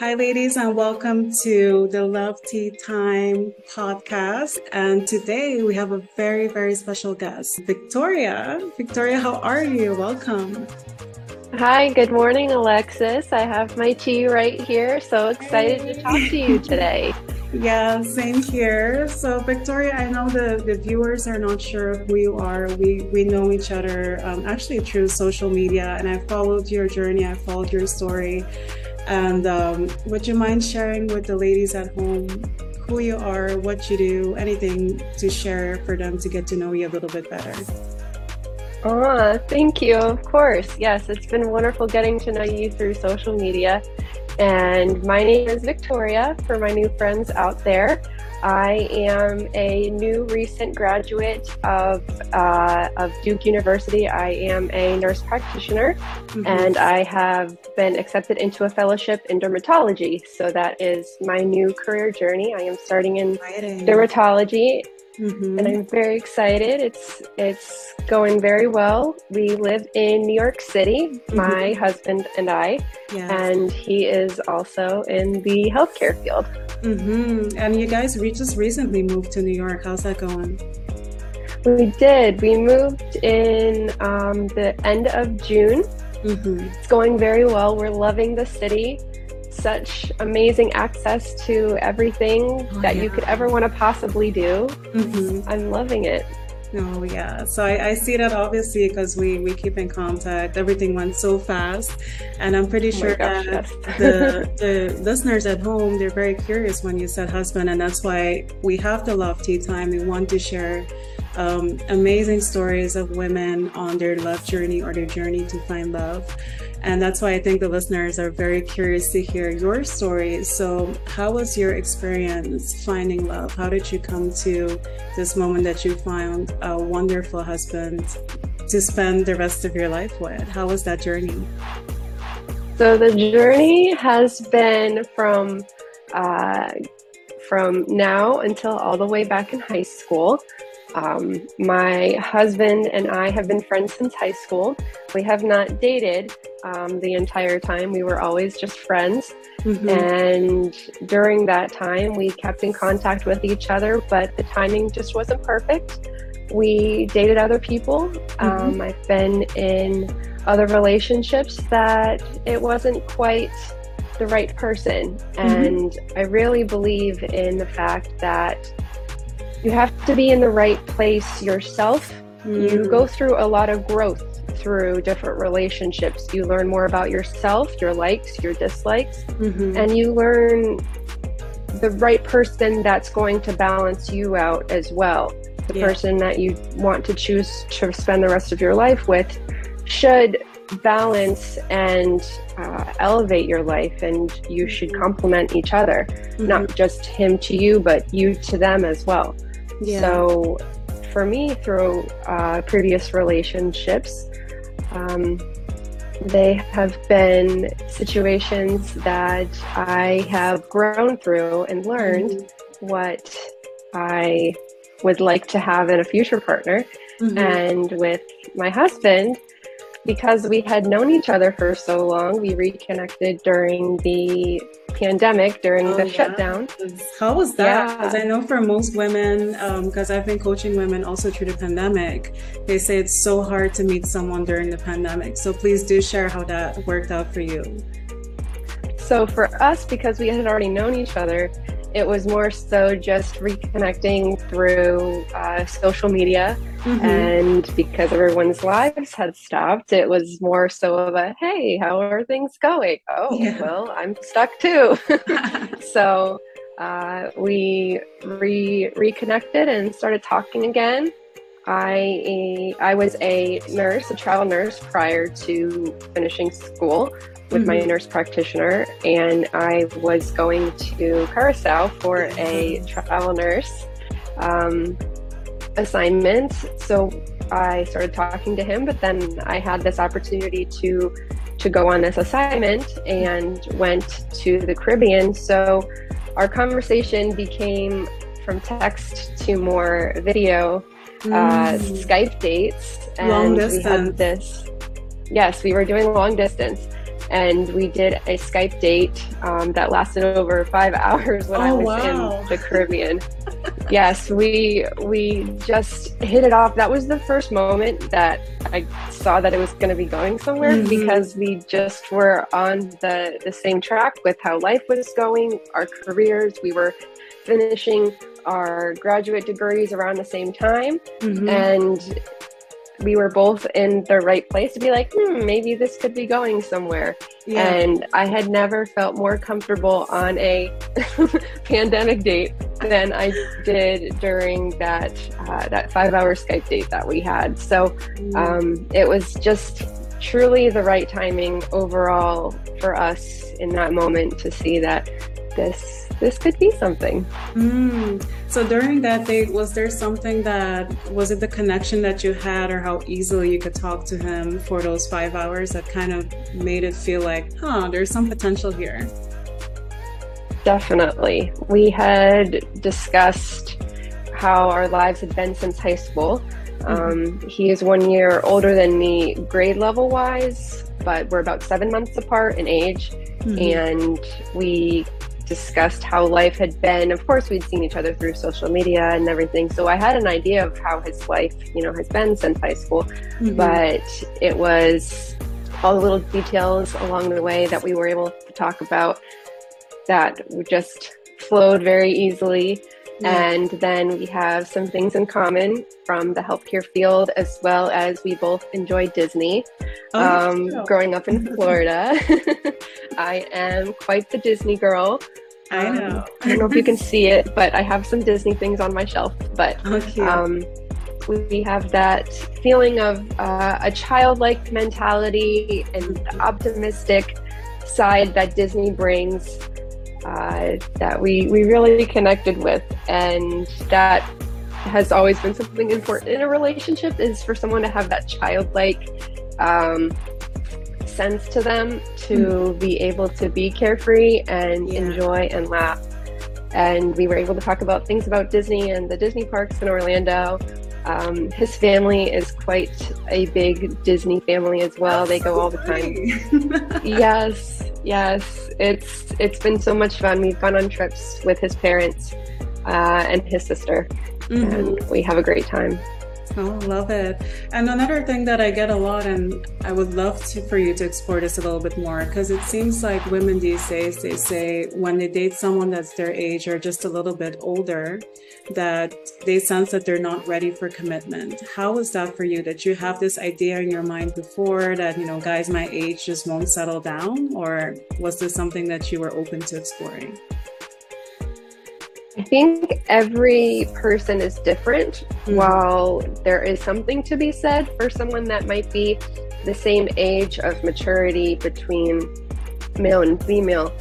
Hi, ladies, and welcome to the Love Tea Time podcast. And today we have a very, very special guest, Victoria. Victoria, how are you? Welcome. Hi, good morning, Alexis. I have my tea right here. So excited to talk to you today. Yeah, same here. So, Victoria, I know the, the viewers are not sure who you are. We we know each other um, actually through social media, and I followed your journey. I followed your story. And um, would you mind sharing with the ladies at home who you are, what you do, anything to share for them to get to know you a little bit better? Oh, thank you. Of course. Yes, it's been wonderful getting to know you through social media. And my name is Victoria for my new friends out there. I am a new recent graduate of, uh, of Duke University. I am a nurse practitioner mm-hmm. and I have been accepted into a fellowship in dermatology. So that is my new career journey. I am starting in Exciting. dermatology Mm-hmm. and I'm very excited. It's it's going very well. We live in New York City, mm-hmm. my husband and I, yes. and he is also in the healthcare field. Mm-hmm. And you guys we just recently moved to New York. How's that going? We did. We moved in um, the end of June. Mm-hmm. It's going very well. We're loving the city such amazing access to everything oh, that yeah. you could ever want to possibly do. Mm-hmm. I'm loving it. Oh yeah, so I, I see that obviously because we we keep in contact. Everything went so fast, and I'm pretty oh sure gosh, that yes. the the listeners at home they're very curious when you said husband, and that's why we have the love tea time. We want to share um, amazing stories of women on their love journey or their journey to find love. And that's why I think the listeners are very curious to hear your story. So, how was your experience finding love? How did you come to this moment that you found a wonderful husband to spend the rest of your life with? How was that journey? So, the journey has been from uh, from now until all the way back in high school. Um, my husband and I have been friends since high school. We have not dated um, the entire time. We were always just friends. Mm-hmm. And during that time, we kept in contact with each other, but the timing just wasn't perfect. We dated other people. Mm-hmm. Um, I've been in other relationships that it wasn't quite the right person. Mm-hmm. And I really believe in the fact that you have to be in the right place yourself. Mm. You go through a lot of growth through different relationships. You learn more about yourself, your likes, your dislikes, mm-hmm. and you learn the right person that's going to balance you out as well. The yeah. person that you want to choose to spend the rest of your life with should balance and uh, elevate your life, and you should mm-hmm. complement each other, mm-hmm. not just him to you, but you to them as well. Yeah. So, for me, through uh, previous relationships, um, they have been situations that I have grown through and learned mm-hmm. what I would like to have in a future partner. Mm-hmm. And with my husband, because we had known each other for so long, we reconnected during the pandemic, during oh, the yeah. shutdown. How was that? Because yeah. I know for most women, because um, I've been coaching women also through the pandemic, they say it's so hard to meet someone during the pandemic. So please do share how that worked out for you. So for us, because we had already known each other, it was more so just reconnecting through uh, social media. Mm-hmm. And because everyone's lives had stopped, it was more so of a hey, how are things going? Oh, yeah. well, I'm stuck too. so uh, we re- reconnected and started talking again. I I was a nurse, a travel nurse, prior to finishing school with mm-hmm. my nurse practitioner, and I was going to Curacao for a travel nurse um, assignment. So I started talking to him, but then I had this opportunity to to go on this assignment and went to the Caribbean. So our conversation became from text to more video, uh, mm. Skype dates, and we had this. Yes, we were doing long distance and we did a Skype date um, that lasted over five hours when oh, I was wow. in the Caribbean. yes, we we just hit it off. That was the first moment that I saw that it was going to be going somewhere mm-hmm. because we just were on the the same track with how life was going, our careers. We were finishing our graduate degrees around the same time, mm-hmm. and we were both in the right place to be like, hmm, maybe this could be going somewhere. Yeah. And I had never felt more comfortable on a pandemic date than I did during that uh, that five hour Skype date that we had. So mm. um, it was just truly the right timing overall for us in that moment to see that this this could be something. Mm. So during that date, was there something that was it the connection that you had, or how easily you could talk to him for those five hours that kind of made it feel like, huh, there's some potential here? Definitely. We had discussed how our lives had been since high school. Mm-hmm. Um, he is one year older than me, grade level wise, but we're about seven months apart in age. Mm-hmm. And we discussed how life had been. Of course, we'd seen each other through social media and everything, so I had an idea of how his life, you know, has been since high school. Mm-hmm. But it was all the little details along the way that we were able to talk about that just flowed very easily. And then we have some things in common from the healthcare field, as well as we both enjoy Disney. Oh, um, growing up in Florida, I am quite the Disney girl. I um, know. Um, I don't know if you can see it, but I have some Disney things on my shelf. But oh, um, we have that feeling of uh, a childlike mentality and optimistic side that Disney brings uh, that we, we really connected with. And that has always been something important in a relationship is for someone to have that childlike um, sense to them to mm. be able to be carefree and yeah. enjoy and laugh. And we were able to talk about things about Disney and the Disney parks in Orlando. Um, his family is quite a big Disney family as well. They go all the time. yes, yes. It's it's been so much fun. We've gone on trips with his parents uh, and his sister, mm-hmm. and we have a great time. Oh, love it. And another thing that I get a lot, and I would love to, for you to explore this a little bit more, because it seems like women these days, they say when they date someone that's their age or just a little bit older, that they sense that they're not ready for commitment. How is that for you? That you have this idea in your mind before that, you know, guys my age just won't settle down? Or was this something that you were open to exploring? I think every person is different. Mm-hmm. While there is something to be said for someone that might be the same age of maturity between male and female,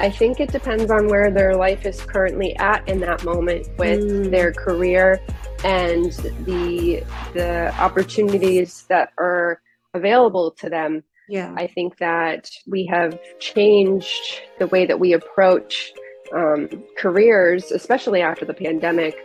I think it depends on where their life is currently at in that moment with mm. their career and the the opportunities that are available to them. Yeah. I think that we have changed the way that we approach um, careers, especially after the pandemic,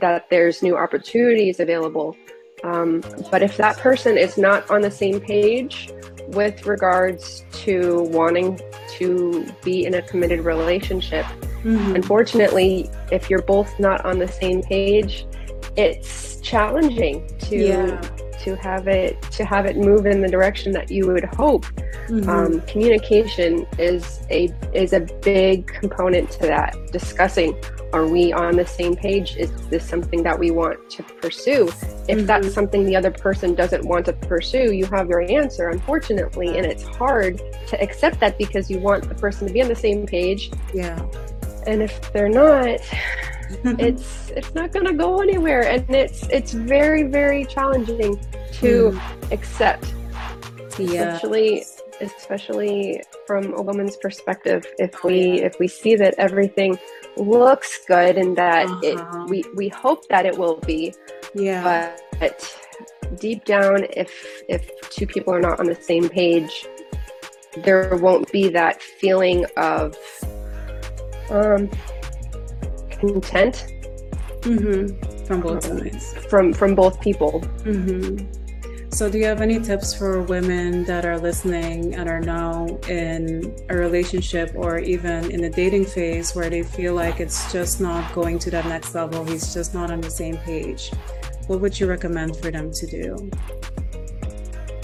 that there's new opportunities available. Um, but if that person is not on the same page with regards to wanting to be in a committed relationship, mm-hmm. unfortunately, if you're both not on the same page, it's challenging to yeah to have it to have it move in the direction that you would hope. Mm-hmm. Um, communication is a is a big component to that. Discussing are we on the same page? Is this something that we want to pursue? If mm-hmm. that's something the other person doesn't want to pursue, you have your answer, unfortunately, and it's hard to accept that because you want the person to be on the same page. Yeah. And if they're not, it's it's not going to go anywhere and it's it's very very challenging to mm. accept especially especially from a woman's perspective if oh, we if we see that everything looks good and that uh-huh. it we we hope that it will be yeah but deep down if if two people are not on the same page there won't be that feeling of um content mm-hmm. from both sides from from both people mm-hmm. So, do you have any tips for women that are listening and are now in a relationship or even in the dating phase where they feel like it's just not going to that next level? He's just not on the same page. What would you recommend for them to do?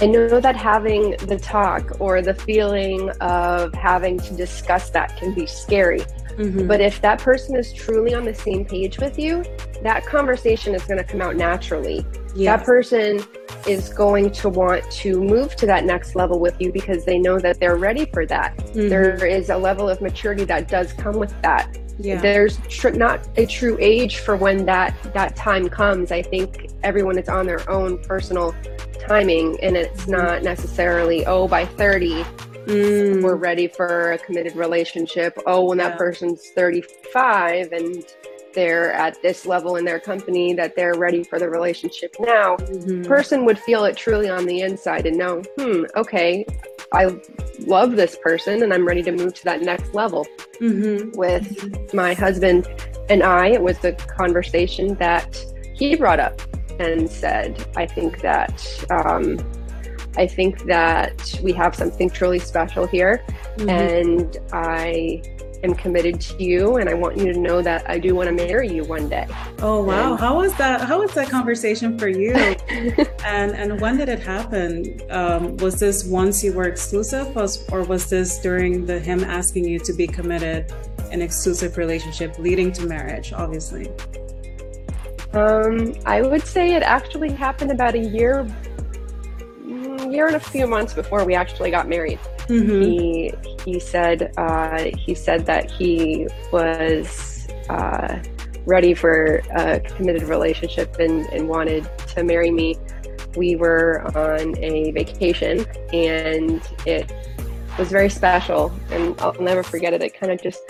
I know that having the talk or the feeling of having to discuss that can be scary. Mm-hmm. But if that person is truly on the same page with you, that conversation is going to come out naturally. Yes. That person is going to want to move to that next level with you because they know that they're ready for that. Mm-hmm. There is a level of maturity that does come with that. Yeah. There's tr- not a true age for when that that time comes. I think everyone is on their own personal timing and it's not necessarily oh by 30 mm. we're ready for a committed relationship. Oh, when yeah. that person's 35 and they're at this level in their company that they're ready for the relationship now, mm-hmm. person would feel it truly on the inside and know, hmm, okay, I love this person and I'm ready to move to that next level. Mm-hmm. With my husband and I, it was the conversation that he brought up and said, I think that um, I think that we have something truly special here. Mm-hmm. And I am committed to you and I want you to know that I do want to marry you one day. Oh wow. And, how was that how was that conversation for you? and and when did it happen? Um, was this once you were exclusive was, or was this during the him asking you to be committed an exclusive relationship leading to marriage, obviously? Um, I would say it actually happened about a year year and a few months before we actually got married. Mm-hmm. He he said uh, he said that he was uh, ready for a committed relationship and, and wanted to marry me. We were on a vacation and it was very special and I'll never forget it. It kind of just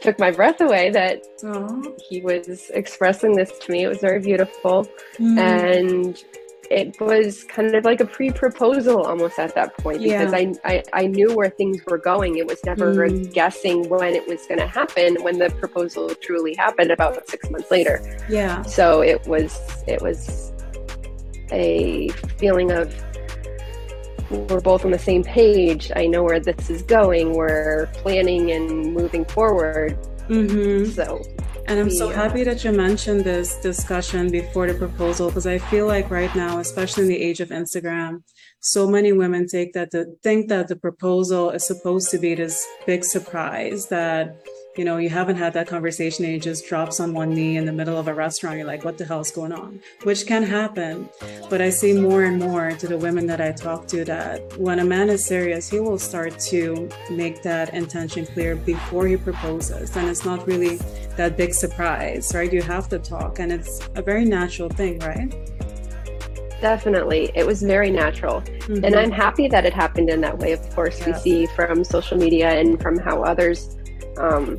took my breath away that Aww. he was expressing this to me. It was very beautiful. Mm. And it was kind of like a pre-proposal almost at that point because yeah. I, I, I knew where things were going. It was never mm. guessing when it was going to happen. When the proposal truly happened, about six months later. Yeah. So it was it was a feeling of we're both on the same page. I know where this is going. We're planning and moving forward. Mm-hmm. So and I'm so happy that you mentioned this discussion before the proposal because I feel like right now, especially in the age of Instagram, so many women take that to think that the proposal is supposed to be this big surprise that you know, you haven't had that conversation and he just drops on one knee in the middle of a restaurant. You're like, what the hell's going on? Which can happen. But I see more and more to the women that I talk to that when a man is serious, he will start to make that intention clear before he proposes. And it's not really that big surprise, right? You have to talk and it's a very natural thing, right? Definitely. It was very natural. Mm-hmm. And I'm happy that it happened in that way. Of course, yes. we see from social media and from how others um,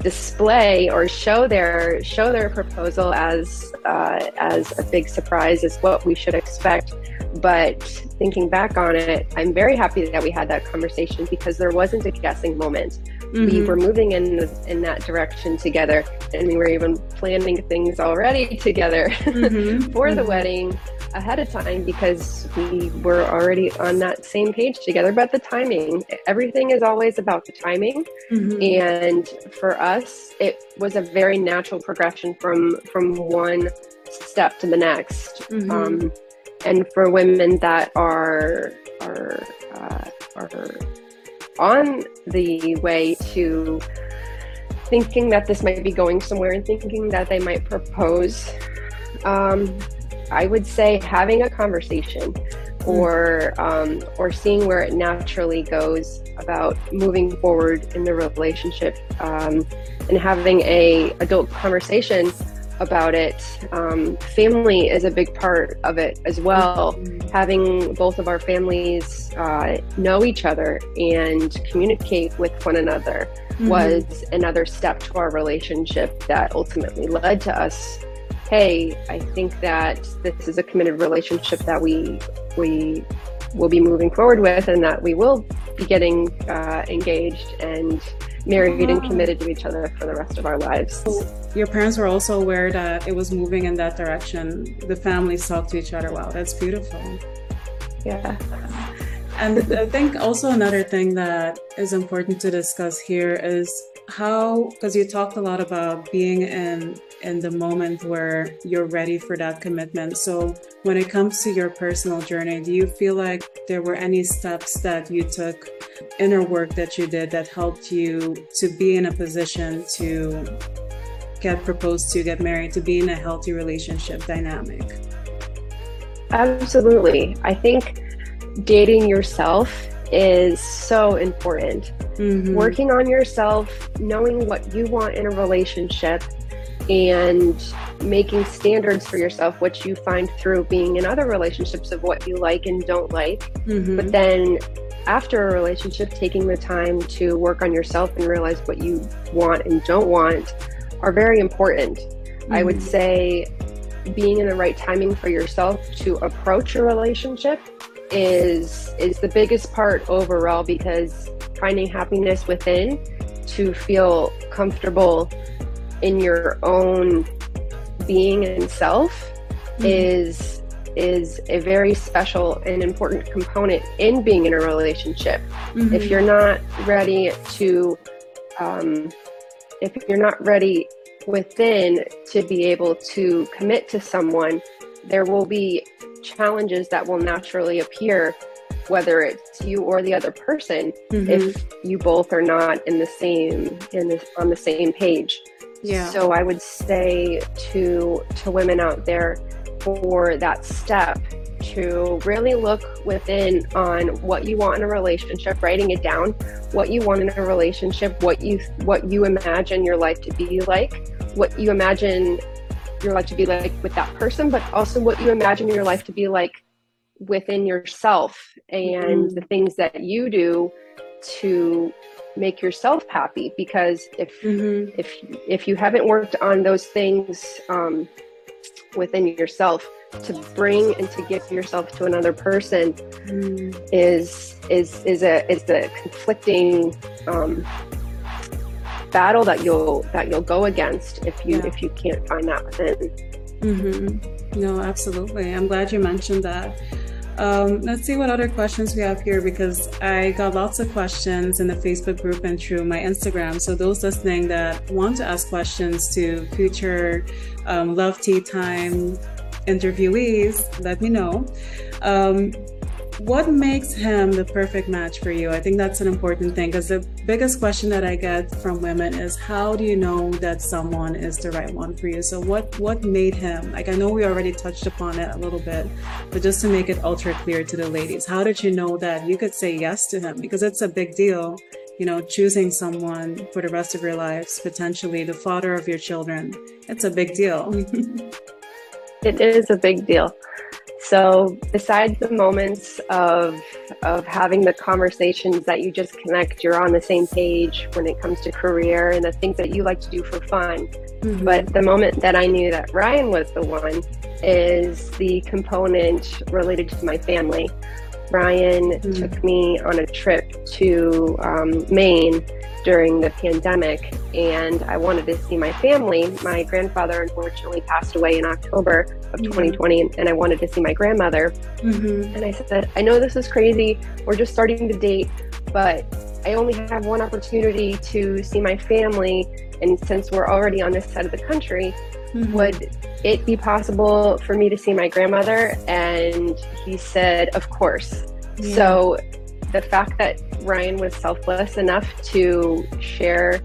display or show their show their proposal as uh, as a big surprise is what we should expect. But thinking back on it, I'm very happy that we had that conversation because there wasn't a guessing moment. Mm-hmm. We were moving in in that direction together, and we were even planning things already together mm-hmm. for the mm-hmm. wedding ahead of time because we were already on that same page together. But the timing, everything is always about the timing. Mm-hmm. And for us, it was a very natural progression from from one step to the next. Mm-hmm. Um, and for women that are are uh, are on the way to thinking that this might be going somewhere and thinking that they might propose um, I would say having a conversation or um, or seeing where it naturally goes about moving forward in the relationship um, and having a adult conversation about it. Um, family is a big part of it as well. Mm-hmm. Having both of our families uh, know each other and communicate with one another mm-hmm. was another step to our relationship that ultimately led to us hey, I think that this is a committed relationship that we we will be moving forward with, and that we will be getting uh, engaged and married wow. and committed to each other for the rest of our lives. Your parents were also aware that it was moving in that direction. The families talked to each other. Wow, that's beautiful. Yeah. And I think also another thing that is important to discuss here is how because you talked a lot about being in in the moment where you're ready for that commitment so when it comes to your personal journey do you feel like there were any steps that you took inner work that you did that helped you to be in a position to get proposed to get married to be in a healthy relationship dynamic absolutely i think dating yourself is so important. Mm-hmm. Working on yourself, knowing what you want in a relationship, and making standards for yourself, which you find through being in other relationships of what you like and don't like. Mm-hmm. But then after a relationship, taking the time to work on yourself and realize what you want and don't want are very important. Mm-hmm. I would mm-hmm. say being in the right timing for yourself to approach a relationship is is the biggest part overall because finding happiness within to feel comfortable in your own being and self mm-hmm. is is a very special and important component in being in a relationship. Mm-hmm. If you're not ready to, um, if you're not ready within to be able to commit to someone, there will be challenges that will naturally appear whether it's you or the other person mm-hmm. if you both are not in the same in this on the same page yeah so i would say to to women out there for that step to really look within on what you want in a relationship writing it down what you want in a relationship what you what you imagine your life to be like what you imagine your life to be like with that person, but also what you imagine your life to be like within yourself and mm-hmm. the things that you do to make yourself happy because if mm-hmm. if if you haven't worked on those things um, within yourself to bring and to give yourself to another person mm. is is is a is a conflicting um, battle that you'll that you'll go against if you yeah. if you can't find that within. Mm-hmm. No, absolutely. I'm glad you mentioned that. Um, let's see what other questions we have here because I got lots of questions in the Facebook group and through my Instagram. So those listening that want to ask questions to future um, Love Tea Time interviewees, let me know. Um, what makes him the perfect match for you? I think that's an important thing because the biggest question that I get from women is how do you know that someone is the right one for you? So what what made him? Like I know we already touched upon it a little bit, but just to make it ultra clear to the ladies, how did you know that you could say yes to him? Because it's a big deal, you know, choosing someone for the rest of your lives, potentially the father of your children. It's a big deal. it is a big deal. So besides the moments of of having the conversations that you just connect, you're on the same page when it comes to career and the things that you like to do for fun. Mm-hmm. But the moment that I knew that Ryan was the one is the component related to my family. Ryan mm-hmm. took me on a trip to um, Maine during the pandemic and I wanted to see my family. My grandfather unfortunately passed away in October of 2020 mm-hmm. and I wanted to see my grandmother. Mm-hmm. And I said, I know this is crazy. We're just starting to date, but I only have one opportunity to see my family. And since we're already on this side of the country, mm-hmm. would it be possible for me to see my grandmother? And he said, Of course. Yeah. So the fact that Ryan was selfless enough to share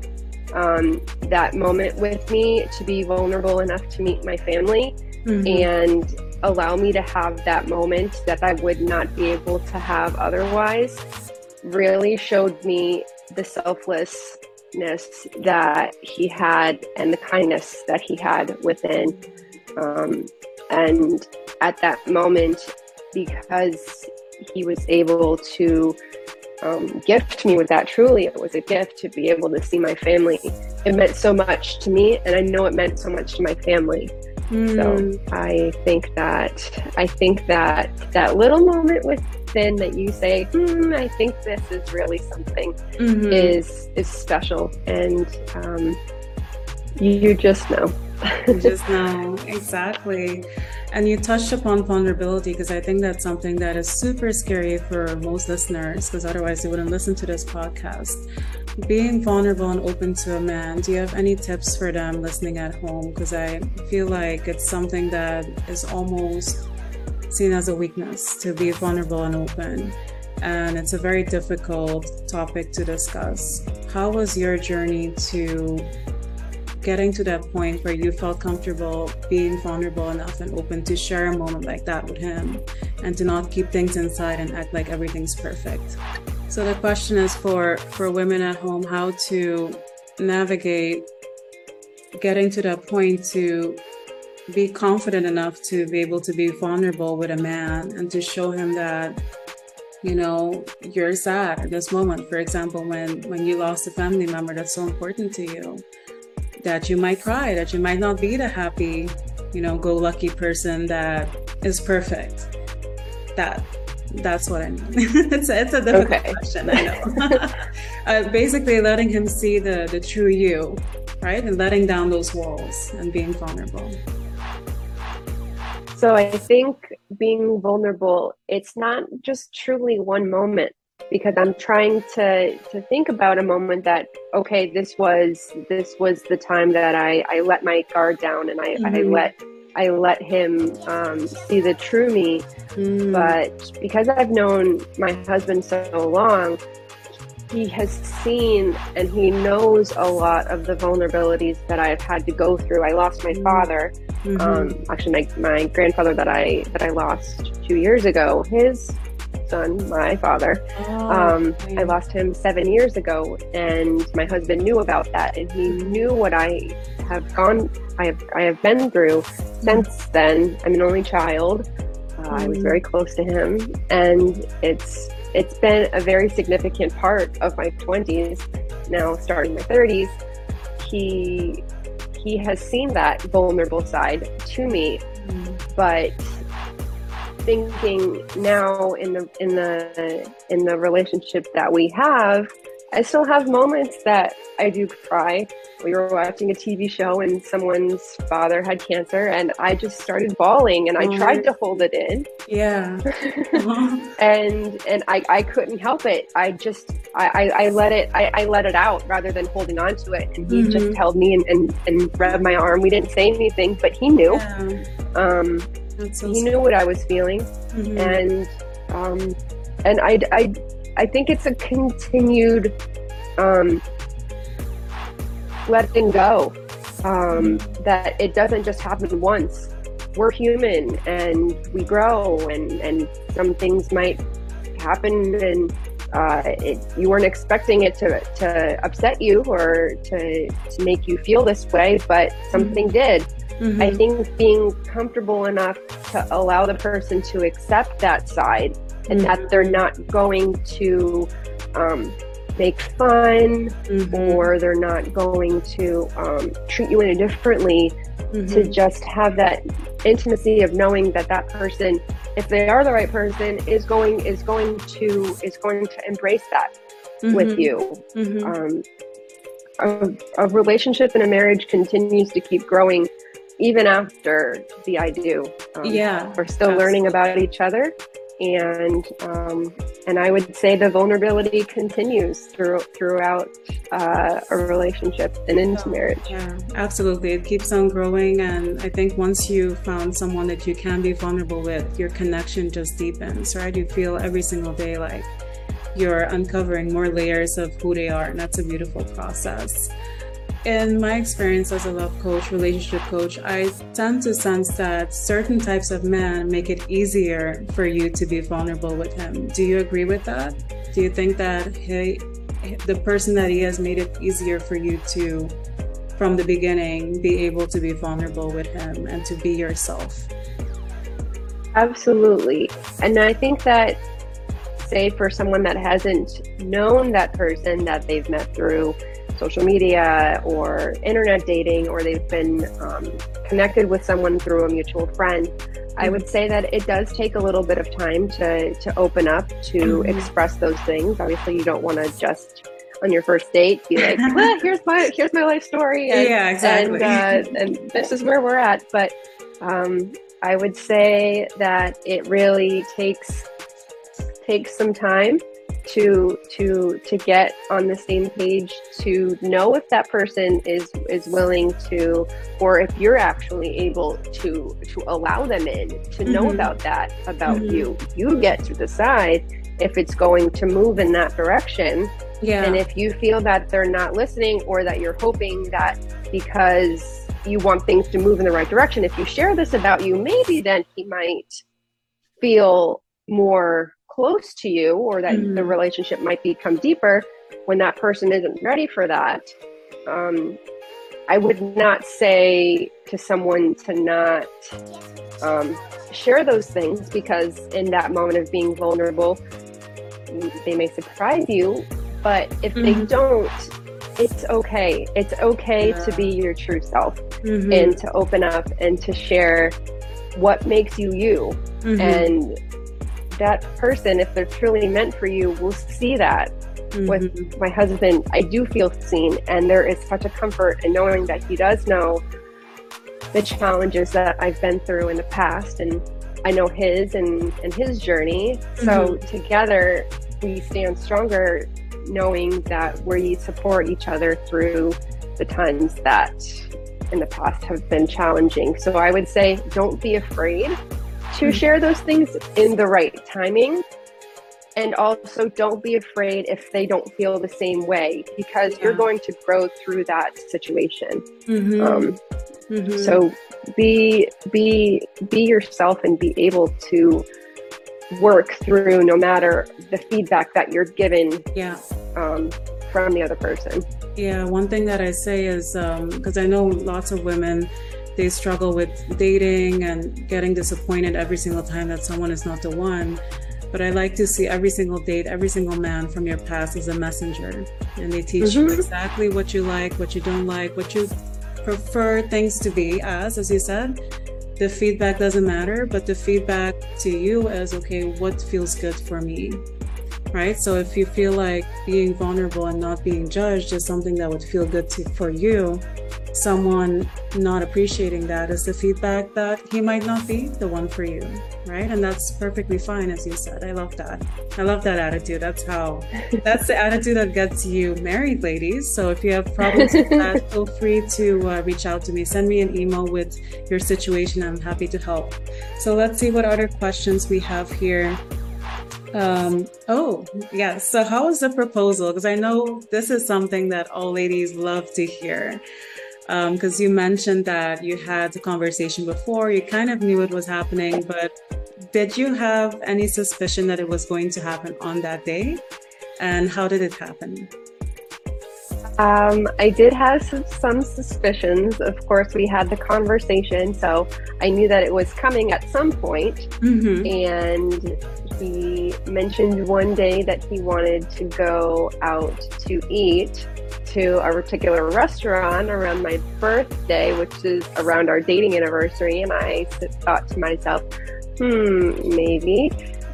um, that moment with me, to be vulnerable enough to meet my family, mm-hmm. and allow me to have that moment that I would not be able to have otherwise, really showed me the selflessness that he had and the kindness that he had within. Um, and at that moment, because he was able to um, gift me with that. Truly, it was a gift to be able to see my family. It meant so much to me, and I know it meant so much to my family. Mm. So. I think that I think that that little moment with Finn that you say, hmm, I think this is really something, mm-hmm. is is special, and um, you just know. just know exactly. And you touched upon vulnerability because I think that's something that is super scary for most listeners because otherwise they wouldn't listen to this podcast. Being vulnerable and open to a man, do you have any tips for them listening at home? Because I feel like it's something that is almost seen as a weakness to be vulnerable and open. And it's a very difficult topic to discuss. How was your journey to getting to that point where you felt comfortable being vulnerable enough and open to share a moment like that with him and to not keep things inside and act like everything's perfect. So the question is for for women at home how to navigate getting to that point to be confident enough to be able to be vulnerable with a man and to show him that you know you're sad at this moment for example when when you lost a family member that's so important to you that you might cry, that you might not be the happy, you know, go lucky person that is perfect. That that's what I mean. it's, it's a difficult okay. question, I know. uh, basically, letting him see the the true you, right, and letting down those walls and being vulnerable. So I think being vulnerable, it's not just truly one moment because I'm trying to to think about a moment that okay this was this was the time that I I let my guard down and I, mm-hmm. I let I let him um, see the true me mm. but because I've known my husband so long he has seen and he knows a lot of the vulnerabilities that I've had to go through. I lost my mm. father, mm-hmm. um, actually my, my grandfather that I that I lost two years ago. His son, my father. Oh, um, I lost him seven years ago, and my husband knew about that, and he knew what I have gone, I have, I have been through since then. I'm an only child. Uh, I was very mm. close to him, and it's it's been a very significant part of my 20s. Now, starting my 30s, he he has seen that vulnerable side to me, mm. but thinking now in the in the in the relationship that we have i still have moments that i do cry. We were watching a tv show and someone's father had cancer and i just started bawling and i oh. tried to hold it in. Yeah. And and I, I couldn't help it. I just i i, I let it I, I, let it out rather than holding on to it. And he mm-hmm. just held me and, and and rubbed my arm. We didn't say anything but he knew. Yeah. um so he knew what I was feeling, mm-hmm. and um, and I, I I think it's a continued um, letting go. Um, mm-hmm. That it doesn't just happen once. We're human and we grow, and and some things might happen and uh, it, you weren't expecting it to, to upset you or to, to make you feel this way, but something mm-hmm. did. Mm-hmm. I think being comfortable enough to allow the person to accept that side and mm-hmm. that they're not going to um, make fun mm-hmm. or they're not going to um, treat you any differently to mm-hmm. just have that intimacy of knowing that that person if they are the right person is going is going to is going to embrace that with mm-hmm. you mm-hmm. um, a, a relationship and a marriage continues to keep growing even after the I do. Um, yeah, we're still absolutely. learning about each other, and um, and I would say the vulnerability continues through throughout uh, a relationship and into marriage. Yeah, absolutely. It keeps on growing, and I think once you found someone that you can be vulnerable with, your connection just deepens. Right? You feel every single day like you're uncovering more layers of who they are, and that's a beautiful process in my experience as a love coach, relationship coach, I tend to sense that certain types of men make it easier for you to be vulnerable with him. Do you agree with that? Do you think that he, the person that he has made it easier for you to, from the beginning, be able to be vulnerable with him and to be yourself? Absolutely. And I think that, say, for someone that hasn't known that person that they've met through social media or internet dating, or they've been um, connected with someone through a mutual friend, I would say that it does take a little bit of time to, to open up to mm-hmm. express those things. Obviously, you don't want to just on your first date. Be like, well, here's my here's my life story. And, yeah, exactly. And, uh, and this is where we're at. But um, I would say that it really takes takes some time to to to get on the same page to know if that person is is willing to or if you're actually able to to allow them in to know mm-hmm. about that about mm-hmm. you you get to decide if it's going to move in that direction yeah and if you feel that they're not listening or that you're hoping that because you want things to move in the right direction if you share this about you maybe then he might feel more close to you or that mm-hmm. the relationship might become deeper when that person isn't ready for that um, i would not say to someone to not um, share those things because in that moment of being vulnerable they may surprise you but if mm-hmm. they don't it's okay it's okay yeah. to be your true self mm-hmm. and to open up and to share what makes you you mm-hmm. and that person, if they're truly meant for you, will see that. Mm-hmm. With my husband, I do feel seen, and there is such a comfort in knowing that he does know the challenges that I've been through in the past, and I know his and, and his journey. Mm-hmm. So together, we stand stronger, knowing that we support each other through the times that in the past have been challenging. So I would say, don't be afraid to share those things in the right timing. And also, don't be afraid if they don't feel the same way because yeah. you're going to grow through that situation. Mm-hmm. Um, mm-hmm. So be be be yourself and be able to work through no matter the feedback that you're given. Yeah. Um, from the other person. Yeah, one thing that I say is because um, I know lots of women they struggle with dating and getting disappointed every single time that someone is not the one. But I like to see every single date, every single man from your past as a messenger. And they teach mm-hmm. you exactly what you like, what you don't like, what you prefer things to be as, as you said. The feedback doesn't matter, but the feedback to you is okay, what feels good for me? Right? So if you feel like being vulnerable and not being judged is something that would feel good to, for you, someone not appreciating that is the feedback that he might not be the one for you, right? And that's perfectly fine, as you said. I love that. I love that attitude. That's how, that's the attitude that gets you married, ladies. So if you have problems with that, feel free to uh, reach out to me. Send me an email with your situation. I'm happy to help. So let's see what other questions we have here. Um, oh, yeah. So, how was the proposal? Because I know this is something that all ladies love to hear because um, you mentioned that you had the conversation before, you kind of knew it was happening, but did you have any suspicion that it was going to happen on that day? And how did it happen? Um, I did have some, some, suspicions. Of course, we had the conversation, so I knew that it was coming at some point. Mm-hmm. And he mentioned one day that he wanted to go out to eat to a particular restaurant around my birthday, which is around our dating anniversary. And I thought to myself, hmm, maybe.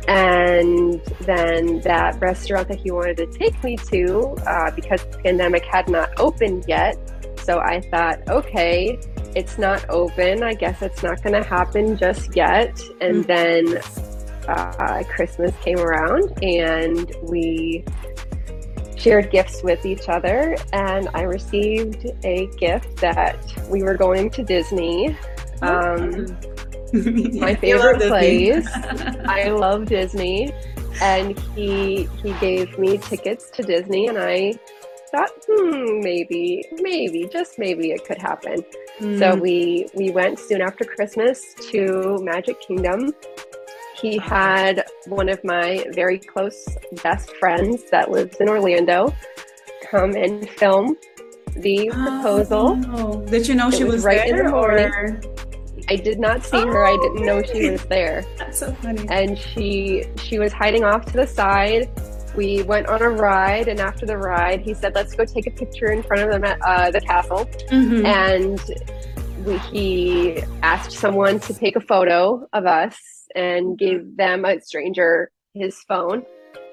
And then that restaurant that he wanted to take me to, uh, because the pandemic had not opened yet. So I thought, okay, it's not open. I guess it's not going to happen just yet. And mm-hmm. then uh, Christmas came around and we shared gifts with each other, and I received a gift that we were going to Disney. Um, my favorite place. I love Disney, and he he gave me tickets to Disney, and I thought, hmm, maybe, maybe, just maybe it could happen. Mm. So we we went soon after Christmas to Magic Kingdom, he had one of my very close best friends that lives in Orlando come and film the proposal. Oh, did you know it she was, was right there, in the morning? Or? I did not see oh, her. I didn't know she was there. That's so funny. And she she was hiding off to the side. We went on a ride, and after the ride, he said, "Let's go take a picture in front of the uh, the castle." Mm-hmm. And we, he asked someone to take a photo of us and mm-hmm. gave them a stranger his phone.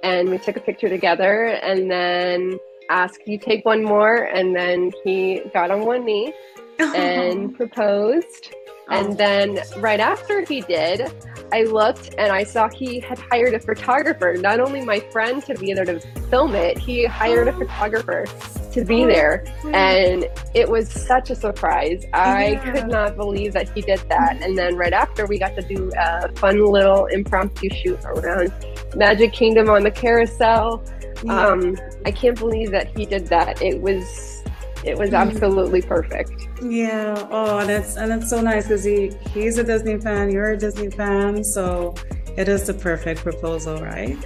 And we took a picture together and then asked you take one more? And then he got on one knee and proposed and oh. then right after he did i looked and i saw he had hired a photographer. Not only my friend to be there to film it he hired a photographer to be there. and it was such a surprise. I could not believe that he did that. And then right after we got to do a fun little impromptu shoot around magic kingdom on the carousel. Um, I can't believe that he did that. It was it was mm-hmm. absolutely perfect. Yeah. Oh, and it's and it's so nice because he he's a Disney fan. You're a Disney fan, so it is the perfect proposal, right?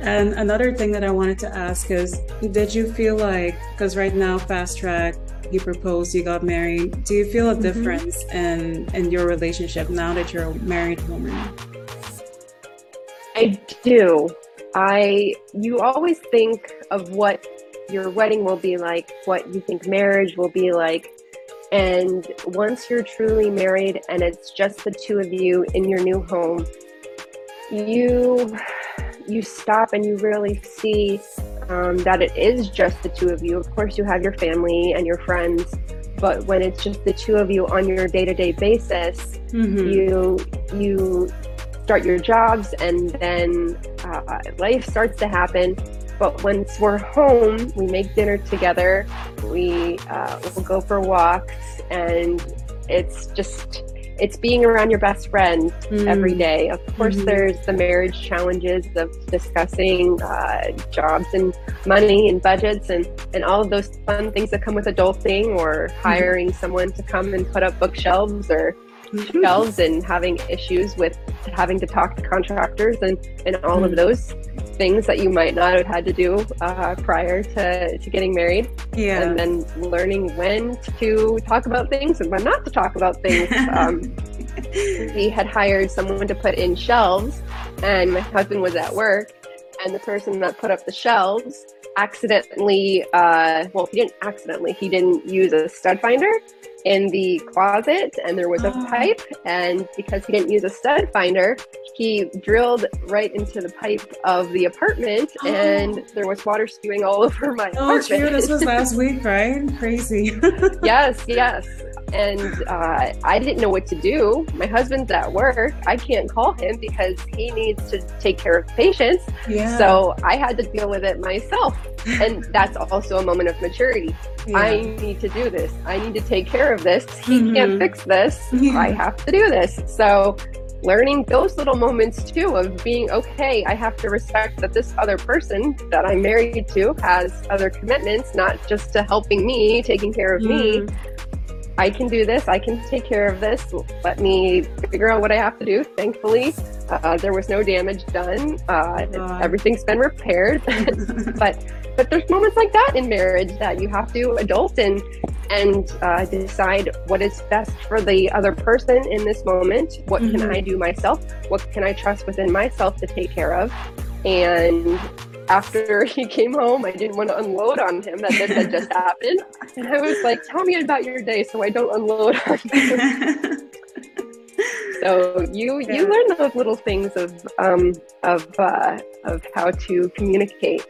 And another thing that I wanted to ask is, did you feel like because right now fast track you proposed, you got married. Do you feel a mm-hmm. difference in in your relationship now that you're a married woman? I do. I you always think of what your wedding will be like, what you think marriage will be like. And once you're truly married and it's just the two of you in your new home, you you stop and you really see um, that it is just the two of you. Of course, you have your family and your friends, but when it's just the two of you on your day-to-day basis, mm-hmm. you you start your jobs and then uh, life starts to happen. But once we're home, we make dinner together, we uh, will go for walks, and it's just it's being around your best friend mm. every day. Of course, mm-hmm. there's the marriage challenges of discussing uh, jobs and money and budgets and, and all of those fun things that come with adulting or mm-hmm. hiring mm-hmm. someone to come and put up bookshelves or shelves and having issues with having to talk to contractors and, and all of those things that you might not have had to do uh, prior to, to getting married. Yeah. And then learning when to talk about things and when not to talk about things. Um, we had hired someone to put in shelves, and my husband was at work, and the person that put up the shelves accidentally, uh, well, he didn't accidentally, he didn't use a stud finder in the closet and there was a oh. pipe and because he didn't use a stud finder he drilled right into the pipe of the apartment oh. and there was water spewing all over my oh, apartment. True. This was last week, right? Crazy. yes, yes and uh, I didn't know what to do. My husband's at work. I can't call him because he needs to take care of patients. Yeah. So I had to deal with it myself. And that's also a moment of maturity. Yeah. I need to do this. I need to take care of this. He mm-hmm. can't fix this. Yeah. I have to do this. So learning those little moments too of being okay i have to respect that this other person that i'm married to has other commitments not just to helping me taking care of mm. me I can do this. I can take care of this. Let me figure out what I have to do. Thankfully, uh, there was no damage done. Uh, everything's been repaired. but but there's moments like that in marriage that you have to adult and and uh, decide what is best for the other person in this moment. What mm-hmm. can I do myself? What can I trust within myself to take care of? And after he came home, I didn't want to unload on him that this had just happened. And I was like, tell me about your day so I don't unload on you. So you yeah. you learn those little things of um, of uh, of how to communicate,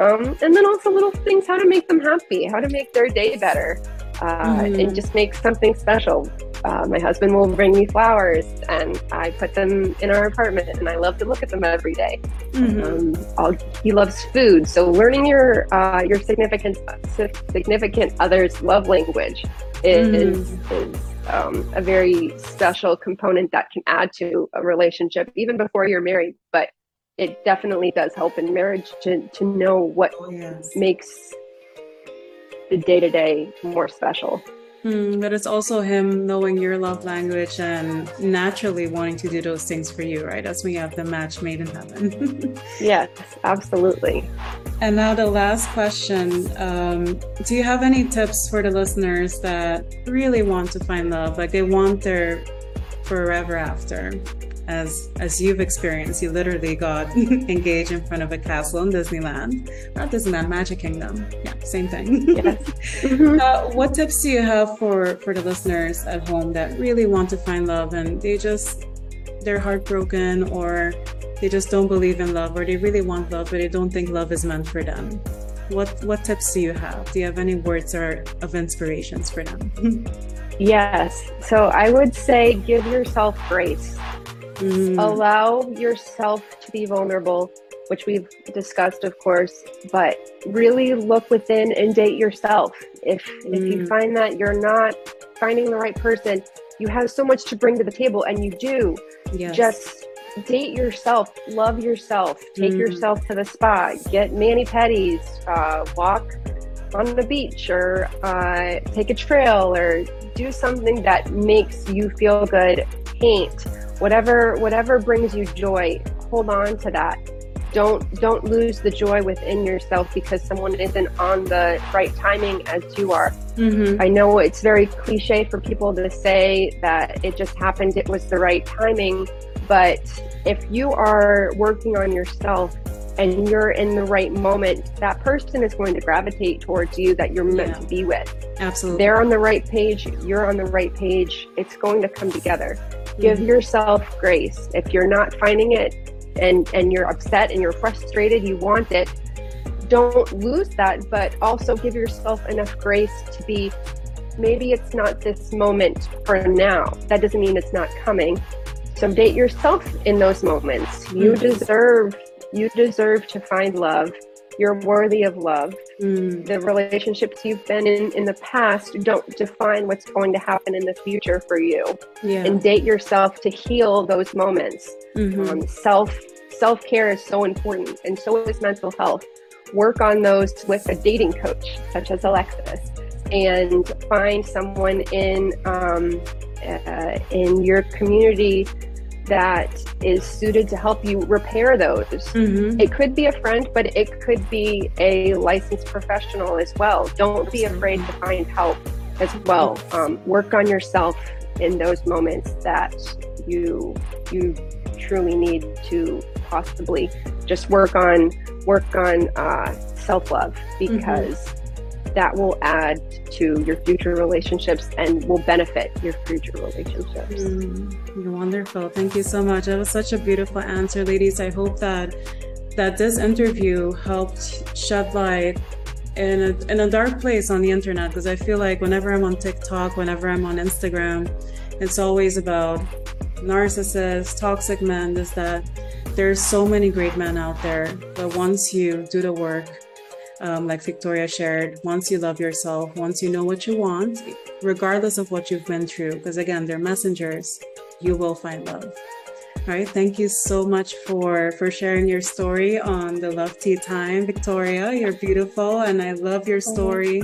um, and then also little things how to make them happy, how to make their day better, uh, mm. and just make something special uh, my husband will bring me flowers and I put them in our apartment and I love to look at them every day. Mm-hmm. Um, he loves food. So learning your, uh, your significant, significant other's love language is, mm-hmm. is um, a very special component that can add to a relationship even before you're married. But it definitely does help in marriage to, to know what oh, yes. makes the day to day more special. Mm, but it's also him knowing your love language and naturally wanting to do those things for you, right? As we have the match made in heaven. yes, absolutely. And now the last question um, Do you have any tips for the listeners that really want to find love? Like they want their forever after? As as you've experienced. You literally got engaged in front of a castle in Disneyland, not Disneyland, Magic Kingdom. Yeah, same thing. Yes. uh, what tips do you have for for the listeners at home that really want to find love and they just they're heartbroken or they just don't believe in love or they really want love but they don't think love is meant for them? what what tips do you have? Do you have any words or of inspirations for them? yes. So I would say give yourself grace. Mm. Allow yourself to be vulnerable, which we've discussed, of course, but really look within and date yourself. If mm. if you mm. find that you're not finding the right person, you have so much to bring to the table, and you do. Yes. Just date yourself, love yourself, take mm. yourself to the spa, get mani pedis, uh, walk on the beach, or uh, take a trail, or do something that makes you feel good. Paint, whatever whatever brings you joy. Hold on to that. Don't don't lose the joy within yourself because someone isn't on the right timing as you are. Mm-hmm. I know it's very cliche for people to say that it just happened, it was the right timing but if you are working on yourself and you're in the right moment, that person is going to gravitate towards you that you're meant yeah. to be with. Absolutely. They're on the right page, you're on the right page. It's going to come together. Mm-hmm. Give yourself grace. If you're not finding it and and you're upset and you're frustrated, you want it, don't lose that, but also give yourself enough grace to be maybe it's not this moment for now. That doesn't mean it's not coming so date yourself in those moments. You mm. deserve you deserve to find love. You're worthy of love. Mm. The relationships you've been in in the past don't define what's going to happen in the future for you. Yeah. And date yourself to heal those moments. Mm-hmm. Um, self self care is so important, and so is mental health. Work on those with a dating coach, such as Alexis, and find someone in um, uh, in your community that is suited to help you repair those. Mm-hmm. It could be a friend, but it could be a licensed professional as well. Don't be afraid to find help as well. Um, work on yourself in those moments that you you truly need to possibly just work on work on uh, self love mm-hmm. because. Mm-hmm that will add to your future relationships and will benefit your future relationships. Mm, you're wonderful. Thank you so much. That was such a beautiful answer, ladies. I hope that that this interview helped shed light in a, in a dark place on the internet because I feel like whenever I'm on TikTok, whenever I'm on Instagram, it's always about narcissists, toxic men, this, that. There's so many great men out there, but once you do the work, um, like Victoria shared, once you love yourself, once you know what you want, regardless of what you've been through, because again, they're messengers, you will find love. All right. Thank you so much for for sharing your story on the Love Tea Time, Victoria. You're beautiful, and I love your story.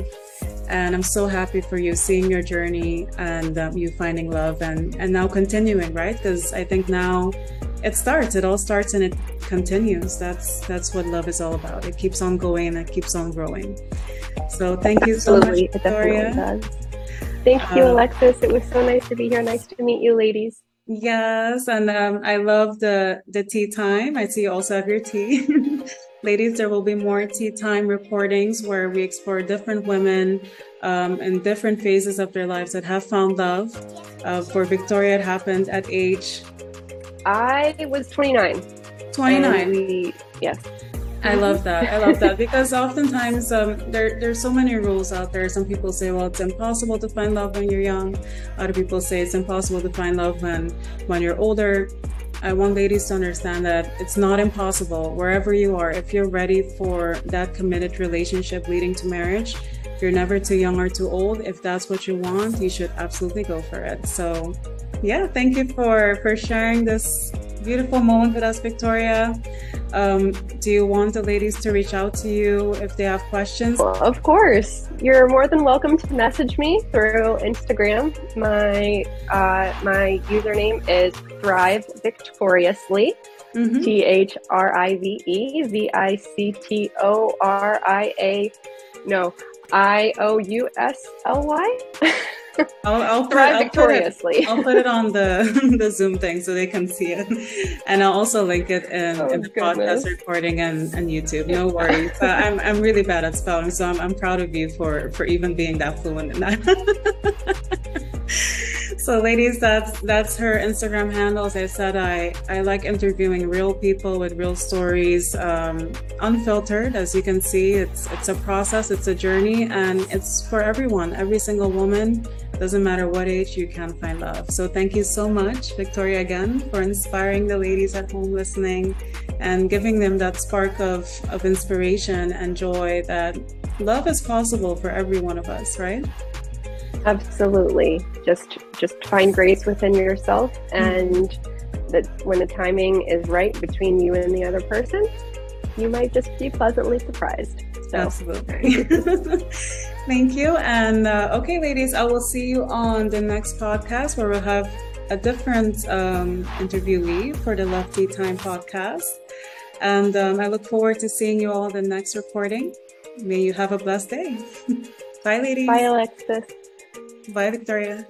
And I'm so happy for you seeing your journey and um, you finding love and and now continuing, right? Because I think now it starts. It all starts and it continues. That's that's what love is all about. It keeps on going and it keeps on growing. So thank you so much, Victoria. Thank you, uh, Alexis. It was so nice to be here. Nice to meet you, ladies. Yes, and um, I love the the tea time. I see you also have your tea. Ladies, there will be more tea time recordings where we explore different women um, in different phases of their lives that have found love. Uh, for Victoria, it happened at age I was 29. 29. We, yes. I love that. I love that because oftentimes um, there there's so many rules out there. Some people say, well, it's impossible to find love when you're young. Other people say it's impossible to find love when when you're older. I want ladies to understand that it's not impossible wherever you are. If you're ready for that committed relationship leading to marriage, you're never too young or too old. If that's what you want, you should absolutely go for it. So yeah, thank you for for sharing this beautiful moment with us, Victoria. Um, do you want the ladies to reach out to you if they have questions? Well, of course. You're more than welcome to message me through Instagram. My uh, my username is Thrive Victoriously. Mm-hmm. T H R I V E V I C T O R I A. No, I O U S L Y. I'll, I'll put, I'll victoriously. Put it, I'll put it on the the Zoom thing so they can see it, and I'll also link it in, oh, in the goodness. podcast recording and, and YouTube. No worries. Uh, I'm I'm really bad at spelling, so I'm I'm proud of you for for even being that fluent in that. so ladies that's that's her instagram handle. As i said i i like interviewing real people with real stories um, unfiltered as you can see. It's it's a process it's a journey and it's for everyone. Every single woman doesn't matter what age you can find love. So thank you so much victoria again for inspiring the ladies at home listening and giving them that spark of of inspiration and joy that love is possible for every one of us right Absolutely. Just just find grace within yourself and that when the timing is right between you and the other person, you might just be pleasantly surprised. So. Absolutely. Thank you. And uh, okay, ladies, I will see you on the next podcast where we'll have a different um, interviewee for the Tea Time podcast. And um, I look forward to seeing you all in the next recording. May you have a blessed day. Bye, ladies. Bye, Alexis. Bye, Victoria.